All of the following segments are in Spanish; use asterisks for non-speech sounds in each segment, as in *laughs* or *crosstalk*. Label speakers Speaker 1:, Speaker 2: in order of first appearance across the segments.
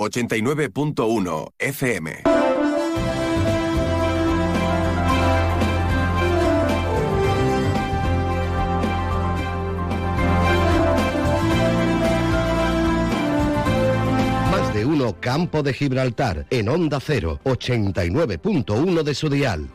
Speaker 1: 89.1 FM.
Speaker 2: Más de uno Campo de Gibraltar en Onda 0, 89.1 de su dial.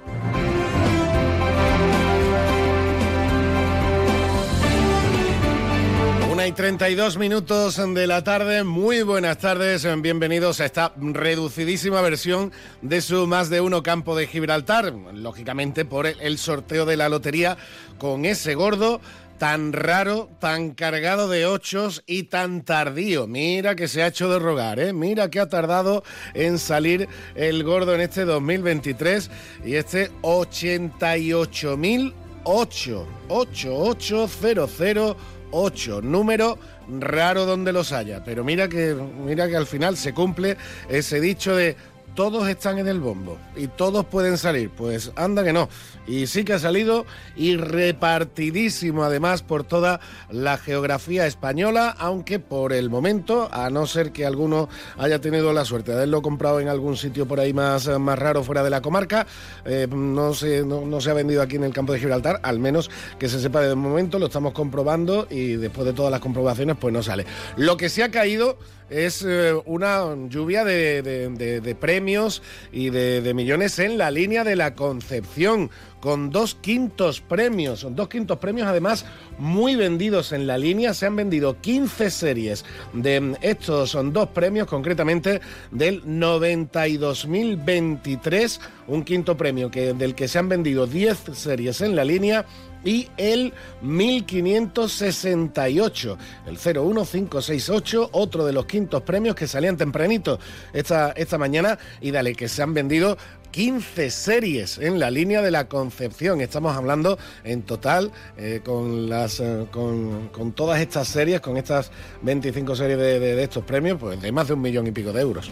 Speaker 3: Y 32 minutos de la tarde, muy buenas tardes, bienvenidos a esta reducidísima versión de su Más de Uno Campo de Gibraltar, lógicamente por el sorteo de la lotería con ese gordo tan raro, tan cargado de ochos y tan tardío. Mira que se ha hecho de rogar, ¿eh? Mira que ha tardado en salir el gordo en este 2023 y este 88.008, 88008, número raro donde los haya. Pero mira que, mira que al final se cumple ese dicho de todos están en el bombo y todos pueden salir. Pues anda que no. Y sí que ha salido y repartidísimo además por toda la geografía española, aunque por el momento, a no ser que alguno haya tenido la suerte de haberlo comprado en algún sitio por ahí más, más raro fuera de la comarca, eh, no, se, no, se ha vendido aquí en el campo de Gibraltar, al menos que se sepa de momento, lo estamos comprobando y después de todas las comprobaciones pues no sale. Lo que se ha caído es eh, una lluvia de, premios y de, millones en la línea de la Concepción, con dos quintos premios, son dos quintos premios además muy vendidos en la línea, se han vendido 15 series de estos son dos premios, concretamente del 92.023, un quinto premio que, del que se han vendido 10 series en la línea y el 1568, el 01568, otro de los quintos premios que salían tempranito esta, esta mañana y dale que se han vendido 15 series en la línea de la Concepción. Estamos hablando en total eh, con, las, eh, con, todas estas series, con estas 25 series de, de estos premios, pues de más de un millón y pico de euros.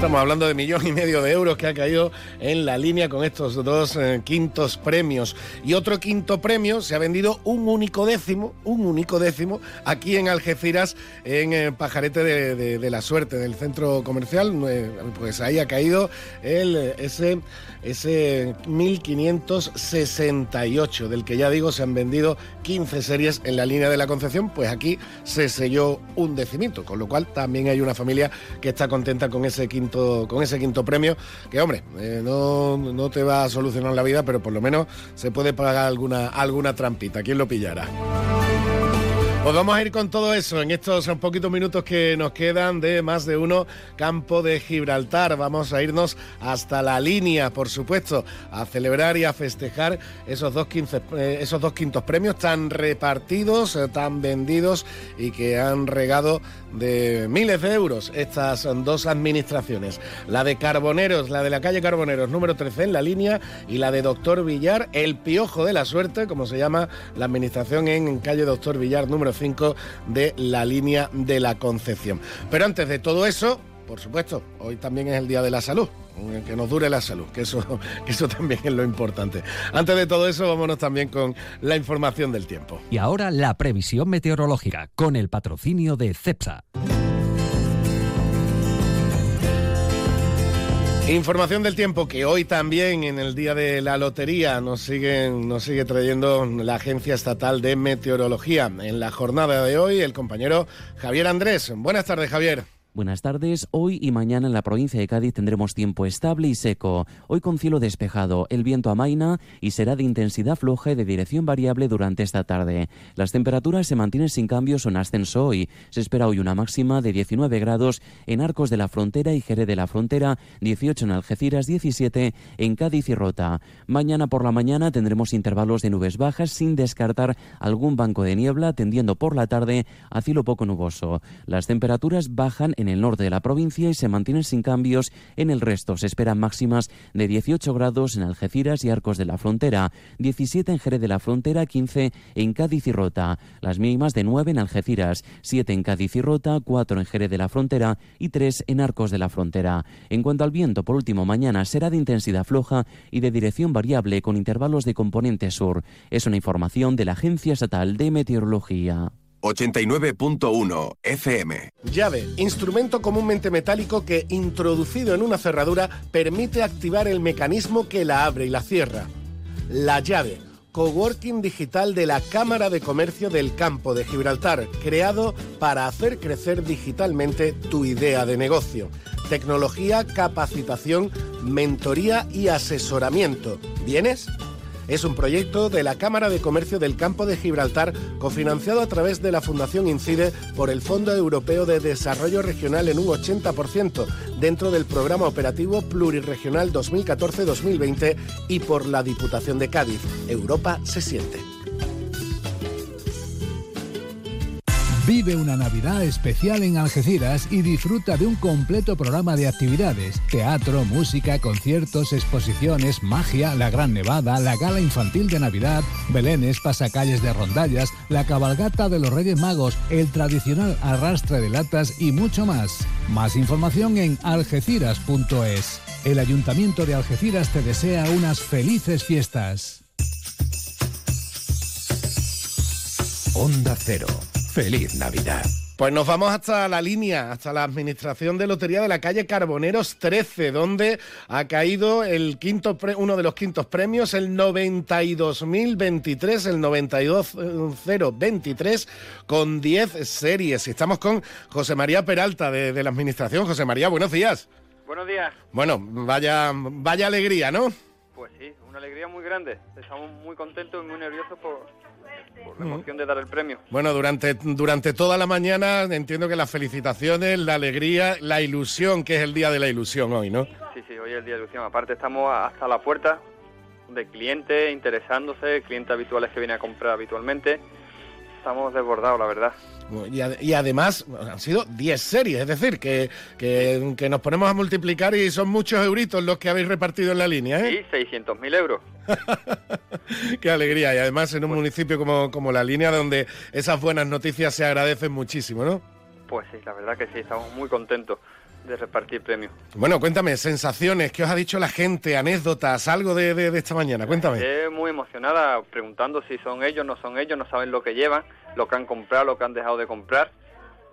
Speaker 3: Estamos hablando de millón y medio de euros que ha caído en la línea con estos dos eh, quintos premios. Y otro quinto premio se ha vendido un único décimo, un único décimo, aquí en Algeciras, en el Pajarete de, la Suerte, del centro comercial. Pues ahí ha caído el, ese, ese 1568, del que ya digo se han vendido 15 series en la línea de la Concepción. Pues aquí se selló un decimito, con lo cual también hay una familia que está contenta con ese quinto con ese quinto premio, que hombre, eh, no, no, te va a solucionar la vida, pero por lo menos se puede pagar alguna, alguna trampita. ¿Quién lo pillará? Pues vamos a ir con todo eso en estos poquitos minutos que nos quedan de más de uno campo de Gibraltar. Vamos a irnos hasta la línea, por supuesto, a celebrar y a festejar esos dos, eh, esos dos quintos premios tan repartidos, eh, tan vendidos y que han regado de miles de euros estas dos administraciones. La de Carboneros, la de la calle Carboneros número 13 en la línea y la de Doctor Villar, el piojo de la suerte, como se llama la administración en calle Doctor Villar número 5 de la línea de la Concepción. Pero antes de todo eso, por supuesto, hoy también es el Día de la Salud. Que nos dure la salud, que eso, *laughs* que eso también es lo importante. Antes de todo eso, vámonos también con la información del tiempo.
Speaker 4: Y ahora la previsión meteorológica, con el patrocinio de CEPSA.
Speaker 3: Información del tiempo que hoy también en el día de la lotería nos, nos sigue trayendo la Agencia Estatal de Meteorología. En la jornada de hoy el compañero Javier Andrés. Buenas tardes Javier.
Speaker 5: Buenas tardes. Hoy y mañana en la provincia de Cádiz tendremos tiempo estable y seco. Hoy con cielo despejado, el viento amaina y será de intensidad floja y de dirección variable durante esta tarde. Las temperaturas se mantienen sin cambios o en ascenso hoy. Se espera hoy una máxima de 19 grados en Arcos de la Frontera y Jerez de la Frontera, 18 en Algeciras, 17 en Cádiz y Rota. Mañana por la mañana tendremos intervalos de nubes bajas sin descartar algún banco de niebla, tendiendo por la tarde a cielo poco nuboso. Las temperaturas bajan en el norte de la provincia y se mantienen sin cambios en el resto. Se esperan máximas de 18 grados en Algeciras y Arcos de la Frontera, 17 en Jerez de la Frontera, 15 en Cádiz y Rota. Las mínimas de 9 en Algeciras, 7 en Cádiz y Rota, 4 en Jerez de la Frontera y 3 en Arcos de la Frontera. En cuanto al viento, por último, mañana será de intensidad floja y de dirección variable con intervalos de componente sur. Es una información de la Agencia Estatal de Meteorología.
Speaker 1: 89.1 FM.
Speaker 3: Llave, instrumento comúnmente metálico que, introducido en una cerradura, permite activar el mecanismo que la abre y la cierra. La llave, coworking digital de la Cámara de Comercio del Campo de Gibraltar, creado para hacer crecer digitalmente tu idea de negocio. Tecnología, capacitación, mentoría y asesoramiento. ¿Vienes? Es un proyecto de la Cámara de Comercio del Campo de Gibraltar, cofinanciado a través de la Fundación Incide por el Fondo Europeo de Desarrollo Regional en un 80%, dentro del Programa Operativo Pluriregional 2014-2020 y por la Diputación de Cádiz. Europa se siente.
Speaker 6: Vive una Navidad especial en Algeciras y disfruta de un completo programa de actividades, teatro, música, conciertos, exposiciones, magia, la Gran Nevada, la gala infantil de Navidad, belenes, pasacalles de rondallas, la cabalgata de los Reyes Magos, el tradicional arrastre de latas y mucho más. Más información en algeciras.es. El Ayuntamiento de Algeciras te desea unas felices fiestas.
Speaker 2: Onda Cero. Feliz Navidad.
Speaker 3: Pues nos vamos hasta la línea, hasta la administración de lotería de la calle Carboneros 13, donde ha caído el quinto uno de los quintos premios, el 92.023, el 92023, con 10 series. Y estamos con José María Peralta de, de la administración. José María, buenos días.
Speaker 7: Buenos días.
Speaker 3: Bueno, vaya, vaya alegría, ¿no?
Speaker 7: Pues sí, una alegría muy grande. Estamos muy contentos y muy nerviosos por, por la emoción de dar el premio.
Speaker 3: Bueno, durante, durante toda la mañana entiendo que las felicitaciones, la alegría, la ilusión, que es el día de la ilusión hoy, ¿no?
Speaker 7: Sí, sí, hoy es el día de la ilusión. Aparte estamos hasta la puerta de clientes interesándose, clientes habituales que vienen a comprar habitualmente. Estamos desbordados, la verdad.
Speaker 3: Y, y, además han sido 10 series, es decir, que, que, que, nos ponemos a multiplicar y son muchos euritos los que habéis repartido en la línea, ¿eh?
Speaker 7: Sí, 600.000 euros. *laughs*
Speaker 3: Qué alegría, y además en un pues, municipio como, como la línea donde esas buenas noticias se agradecen muchísimo, ¿no?
Speaker 7: Pues sí, la verdad que sí, estamos muy contentos de repartir premios.
Speaker 3: Bueno, cuéntame, sensaciones, ¿qué os ha dicho la gente? Anécdotas, algo de, de, de esta mañana, cuéntame.
Speaker 7: Estoy muy emocionada preguntando si son ellos, no son ellos, no saben lo que llevan, lo que han comprado, lo que han dejado de comprar.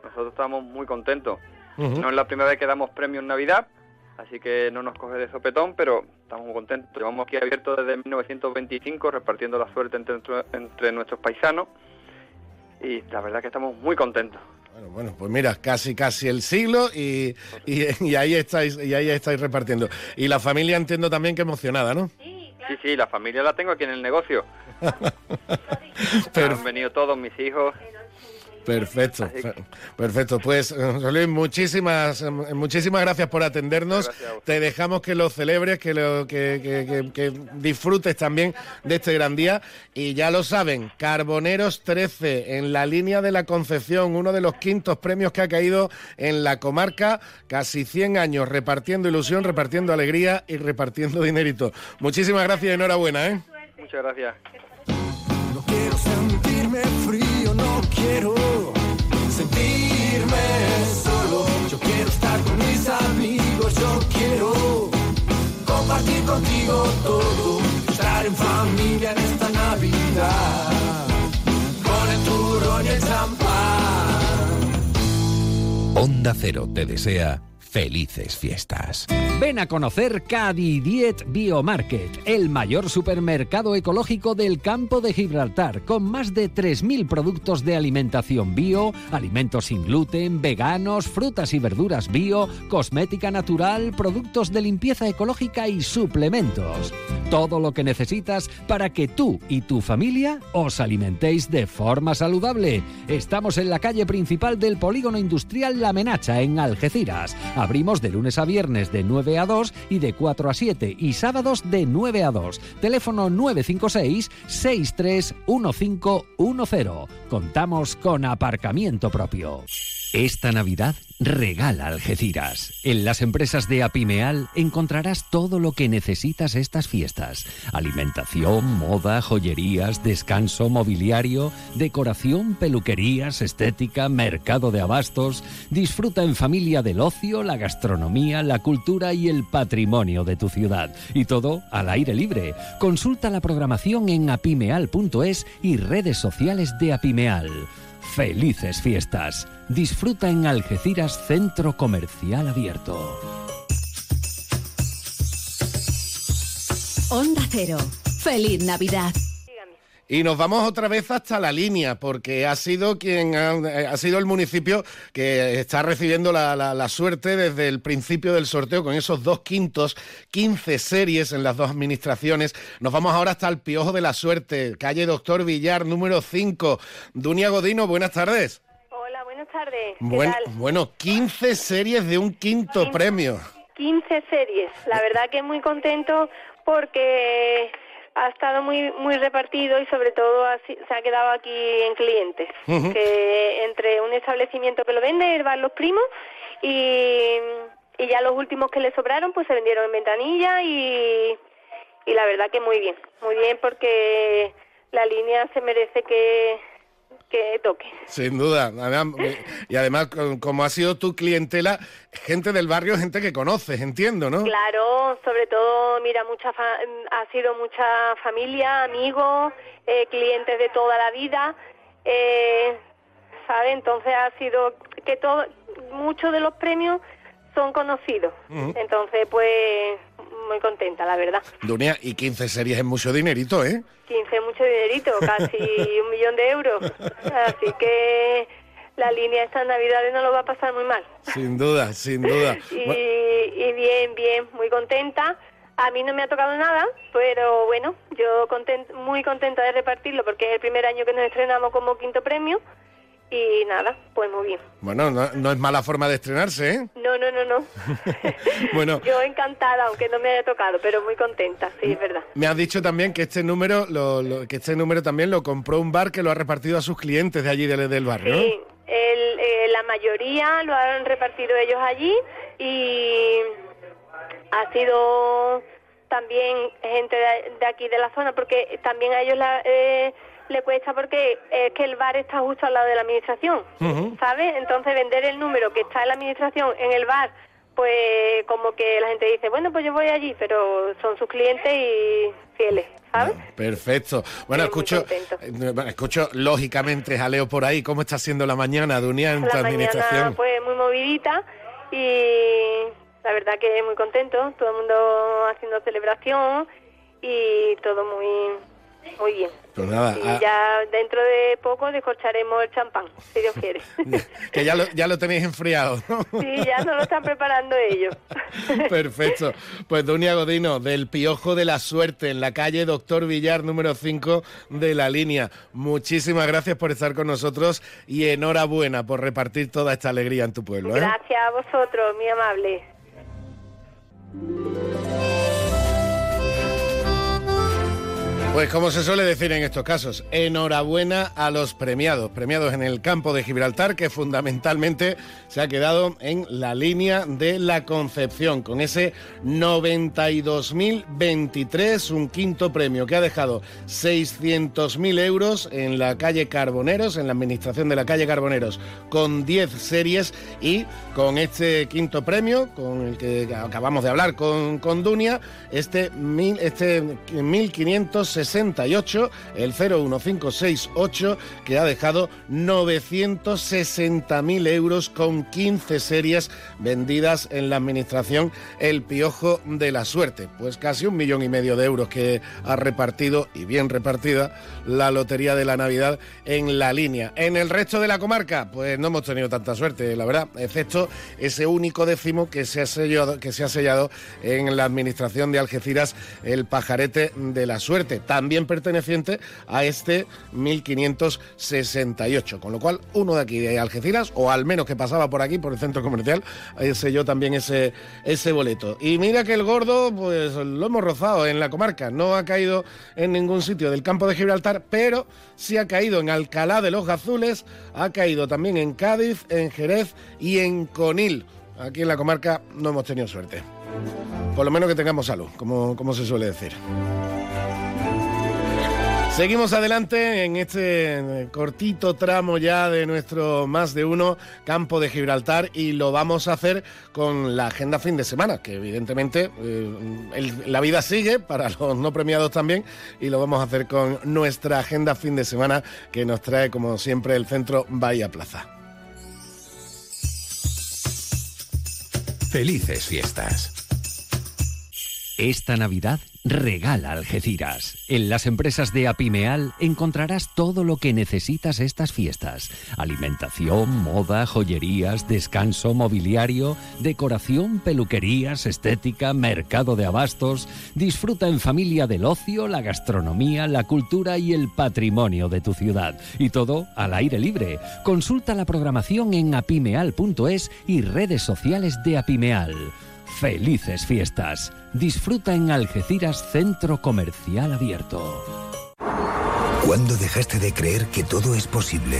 Speaker 7: Nosotros estamos muy contentos. Uh -huh. No es la primera vez que damos premios en Navidad, así que no nos coge de sopetón, pero estamos muy contentos. Llevamos aquí abierto desde 1925 repartiendo la suerte entre, entre nuestros paisanos y la verdad que estamos muy contentos.
Speaker 3: Bueno, bueno, pues mira, casi casi el siglo y, y, y, ahí estáis y ahí estáis repartiendo. Y la familia entiendo también que emocionada, ¿no?
Speaker 7: Sí, claro. sí, sí, la familia la tengo aquí en el negocio. *laughs* Pero... Han venido todos mis hijos.
Speaker 3: Perfecto, perfecto. Pues Luis, muchísimas, muchísimas gracias por atendernos. Gracias Te dejamos que lo celebres, que, lo, que, que, que, disfrutes también de este gran día. Y ya lo saben, Carboneros 13, en la línea de la Concepción, uno de los quintos premios que ha caído en la comarca, casi 100 años repartiendo ilusión, repartiendo alegría y repartiendo dinerito. Muchísimas gracias y enhorabuena. ¿eh?
Speaker 7: Muchas gracias.
Speaker 8: No quiero sentirme frío, quiero sentirme solo. Yo quiero estar con mis amigos, yo quiero compartir contigo todo. Estar en familia en esta Navidad. Con el turrón y el champán.
Speaker 2: Onda Cero te desea felices fiestas.
Speaker 4: Ven a conocer Cadidiet Biomarket, el mayor supermercado ecológico del campo de Gibraltar, con más de 3.000 productos de alimentación bio, alimentos sin gluten, veganos, frutas y verduras bio, cosmética natural, productos de limpieza ecológica y suplementos. Todo lo que necesitas para que tú y tu familia os alimentéis de forma saludable. Estamos en la calle principal del polígono industrial La Menacha, en Algeciras. Abrimos de lunes a viernes de 9 a 2 y de 4 a 7 y sábados de 9 a 2. Teléfono 956 631510. Contamos con aparcamiento propio. Esta Navidad regala Algeciras. En las empresas de Apimeal encontrarás todo lo que necesitas estas fiestas. Alimentación, moda, joyerías, descanso, mobiliario, decoración, peluquerías, estética, mercado de abastos. Disfruta en familia del ocio, la gastronomía, la cultura y el patrimonio de tu ciudad. Y todo al aire libre. Consulta la programación en apimeal.es y redes sociales de Apimeal. Felices fiestas. Disfruta en Algeciras Centro Comercial Abierto.
Speaker 1: Onda Cero. Feliz Navidad.
Speaker 3: Y nos vamos otra vez hasta la línea, porque ha sido quien ha, eh, ha sido el municipio que está recibiendo la, la- la suerte desde el principio del sorteo con esos dos quintos, 15 series en las dos administraciones. Nos vamos ahora hasta el Piojo de la Suerte, calle Doctor Villar, número 5. Dunia Godino, buenas tardes.
Speaker 9: Hola, buenas tardes. ¿Qué
Speaker 3: Buen-
Speaker 9: tal?
Speaker 3: bueno, 15 series de un quinto premio.
Speaker 9: 15 series. La verdad que muy contento porque ha estado muy muy repartido y sobre todo ha se ha quedado aquí en clientes. Que entre un establecimiento que lo vende, Bar Los Primos, y, y ya los últimos que le sobraron pues se vendieron en ventanilla y, y la verdad que muy bien. Muy bien porque la línea se merece que, que toque.
Speaker 3: Sin duda. Y además, co- como ha sido tu clientela, gente del barrio, gente que conoces, entiendo, ¿no?
Speaker 9: Claro, sobre todo, mira, mucha fa- ha sido mucha familia, amigos, eh, clientes de toda la vida, eh, ¿sabe? Entonces ha sido que todo, muchos de los premios son conocidos. Entonces, pues, muy contenta, la verdad.
Speaker 3: Dunia, y 15 series es mucho dinerito, ¿eh?
Speaker 9: 15 mucho dinerito, casi *laughs* un millón de euros. Así que la línea estas navidades no lo va a pasar muy mal.
Speaker 3: Sin duda, sin duda. *laughs*
Speaker 9: y, y bien, bien, muy contenta. A mí no me ha tocado nada, pero bueno, yo content- muy contenta de repartirlo porque es el primer año que nos estrenamos como quinto premio y nada, pues muy bien.
Speaker 3: Bueno, no, no es mala forma de estrenarse, ¿eh?
Speaker 9: No, no, no, no. *laughs*
Speaker 3: Bueno, *laughs*
Speaker 9: Yo encantada, aunque no me haya tocado, pero muy contenta, sí, es verdad.
Speaker 3: me has dicho también que este número, lo, lo- que este número también lo compró un bar que lo ha repartido a sus clientes de allí del, del barrio. ¿no?
Speaker 9: Sí, el, eh, la mayoría lo han repartido ellos allí y ha sido también gente de, de aquí de la zona porque también a ellos la- eh, le cuesta porque es que el bar está justo al lado de la administración, ¿sabes? Entonces vender el número que está en la administración en el bar, pues como que la gente dice, bueno, pues yo voy allí, pero son sus clientes y fieles, ¿sabes?
Speaker 3: Perfecto. Bueno,
Speaker 9: Sí,
Speaker 3: escucho, eh, escucho lógicamente jaleo por ahí. ¿Cómo está siendo la mañana, Dunia, en tu
Speaker 9: la
Speaker 3: administración?
Speaker 9: mañana pues muy movidita y la verdad que muy contento, todo el mundo haciendo celebración y todo muy muy bien.
Speaker 3: Pues nada,
Speaker 9: Y ya dentro de poco descorcharemos el champán, si Dios quiere. *laughs*
Speaker 3: que ya lo, ya lo tenéis enfriado, ¿no?
Speaker 9: sí, ya nos lo están preparando ellos. *laughs*
Speaker 3: Perfecto. Pues Dunia Godino, del Piojo de la Suerte, en la calle Doctor Villar, número 5 de la línea. Muchísimas gracias por estar con nosotros y enhorabuena por repartir toda esta alegría en tu pueblo. ¿eh?
Speaker 9: Gracias a vosotros, muy amables.
Speaker 3: Pues como se suele decir en estos casos, enhorabuena a los premiados, premiados en el campo de Gibraltar, que fundamentalmente se ha quedado en la línea de la Concepción, con ese 92.023, un quinto premio que ha dejado 600.000 euros en la calle Carboneros, en la administración de la calle Carboneros, con 10 series y con este quinto premio, con el que acabamos de hablar con, con Dunia, este, mil, este 1568, el 01568, que ha dejado 960.000 euros con 15 series vendidas en la administración El Piojo de la Suerte. Pues casi un millón y medio de euros que ha repartido, y bien repartida, la Lotería de la Navidad en la línea. En el resto de la comarca, pues no hemos tenido tanta suerte, la verdad, excepto ese único décimo que se ha sellado, que se ha sellado en la administración de Algeciras, el pajarete de la suerte, también perteneciente a este 1568. Con lo cual, uno de aquí de Algeciras, o al menos que pasaba por aquí, por el centro comercial, selló también ese, ese boleto. Y mira que el gordo, pues lo hemos rozado en la comarca, no ha caído en ningún sitio del campo de Gibraltar, pero sí ha caído en Alcalá de los Gazules, ha caído también en Cádiz, en Jerez y en Conil. Aquí en la comarca no hemos tenido suerte. Por lo menos que tengamos salud, como, como se suele decir. Seguimos adelante en este cortito tramo ya de nuestro más de uno campo de Gibraltar y lo vamos a hacer con la agenda fin de semana, que evidentemente eh, la vida sigue para *laughs* los no premiados también y lo vamos a hacer con nuestra agenda fin de semana que nos trae como siempre el centro Bahía Plaza.
Speaker 10: Felices fiestas.
Speaker 4: Esta Navidad regala Algeciras. En las empresas de Apimeal encontrarás todo lo que necesitas estas fiestas. Alimentación, moda, joyerías, descanso, mobiliario, decoración, peluquerías, estética, mercado de abastos. Disfruta en familia del ocio, la gastronomía, la cultura y el patrimonio de tu ciudad. Y todo al aire libre. Consulta la programación en apimeal.es y redes sociales de Apimeal. Felices fiestas. Disfruta en Algeciras Centro Comercial Abierto.
Speaker 11: ¿Cuándo dejaste de creer que todo es posible?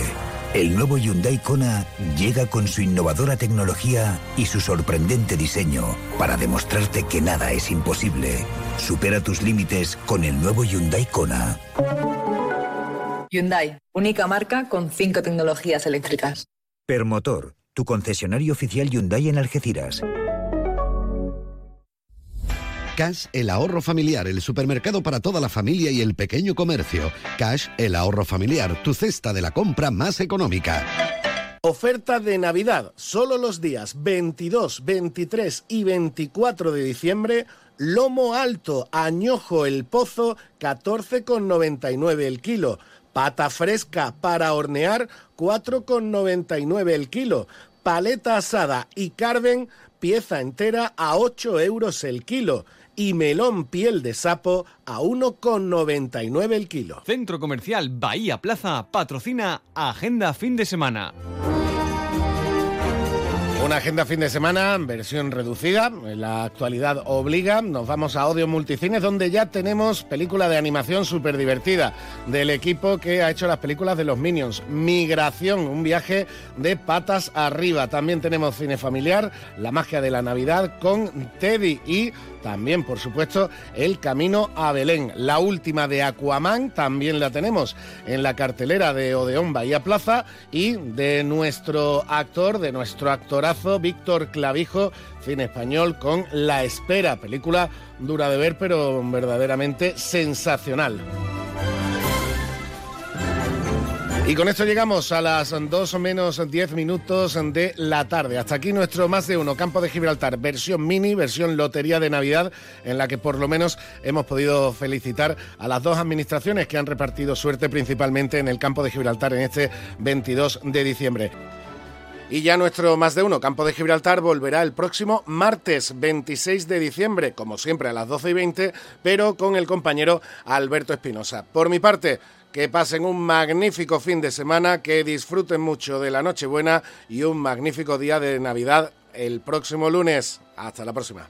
Speaker 11: El nuevo Hyundai Kona llega con su innovadora tecnología y su sorprendente diseño para demostrarte que nada es imposible. Supera tus límites con el nuevo Hyundai Kona.
Speaker 12: Hyundai, única marca con cinco tecnologías eléctricas.
Speaker 11: Permotor, tu concesionario oficial Hyundai en Algeciras.
Speaker 2: Cash, el ahorro familiar, el supermercado para toda la familia y el pequeño comercio. Cash, el ahorro familiar, tu cesta de la compra más económica.
Speaker 3: Oferta de Navidad, solo los días 22, 23 y 24 de diciembre. Lomo alto, añojo el pozo, 14,99 el kilo. Pata fresca para hornear, 4,99 el kilo. Paleta asada y carven, pieza entera a 8 euros el kilo y melón piel de sapo a 1,99 el kilo.
Speaker 13: Centro Comercial Bahía Plaza patrocina Agenda Fin de Semana.
Speaker 3: Una agenda fin de semana, versión reducida, la actualidad obliga. Nos vamos a Odio Multicines, donde ya tenemos película de animación súper divertida del equipo que ha hecho las películas de los Minions. Migración, un viaje de patas arriba. También tenemos cine familiar, La magia de la Navidad con Teddy y también, por supuesto, El Camino a Belén. La última de Aquaman también la tenemos en la cartelera de Odeón Bahía Plaza y de nuestro actor, de nuestro actorazo, Víctor Clavijo, cine español con La Espera, película dura de ver pero verdaderamente sensacional. Y con esto llegamos a las 2 o menos 10 minutos de la tarde. Hasta aquí nuestro más de uno campo de Gibraltar, versión mini, versión lotería de Navidad, en la que por lo menos hemos podido felicitar a las dos administraciones que han repartido suerte principalmente en el campo de Gibraltar en este 22 de diciembre. Y ya nuestro más de uno campo de Gibraltar volverá el próximo martes 26 de diciembre, como siempre a las 12 y 20, pero con el compañero Alberto Espinosa. Por mi parte, que pasen un magnífico fin de semana, que disfruten mucho de la Nochebuena y un magnífico día de Navidad el próximo lunes. Hasta la próxima.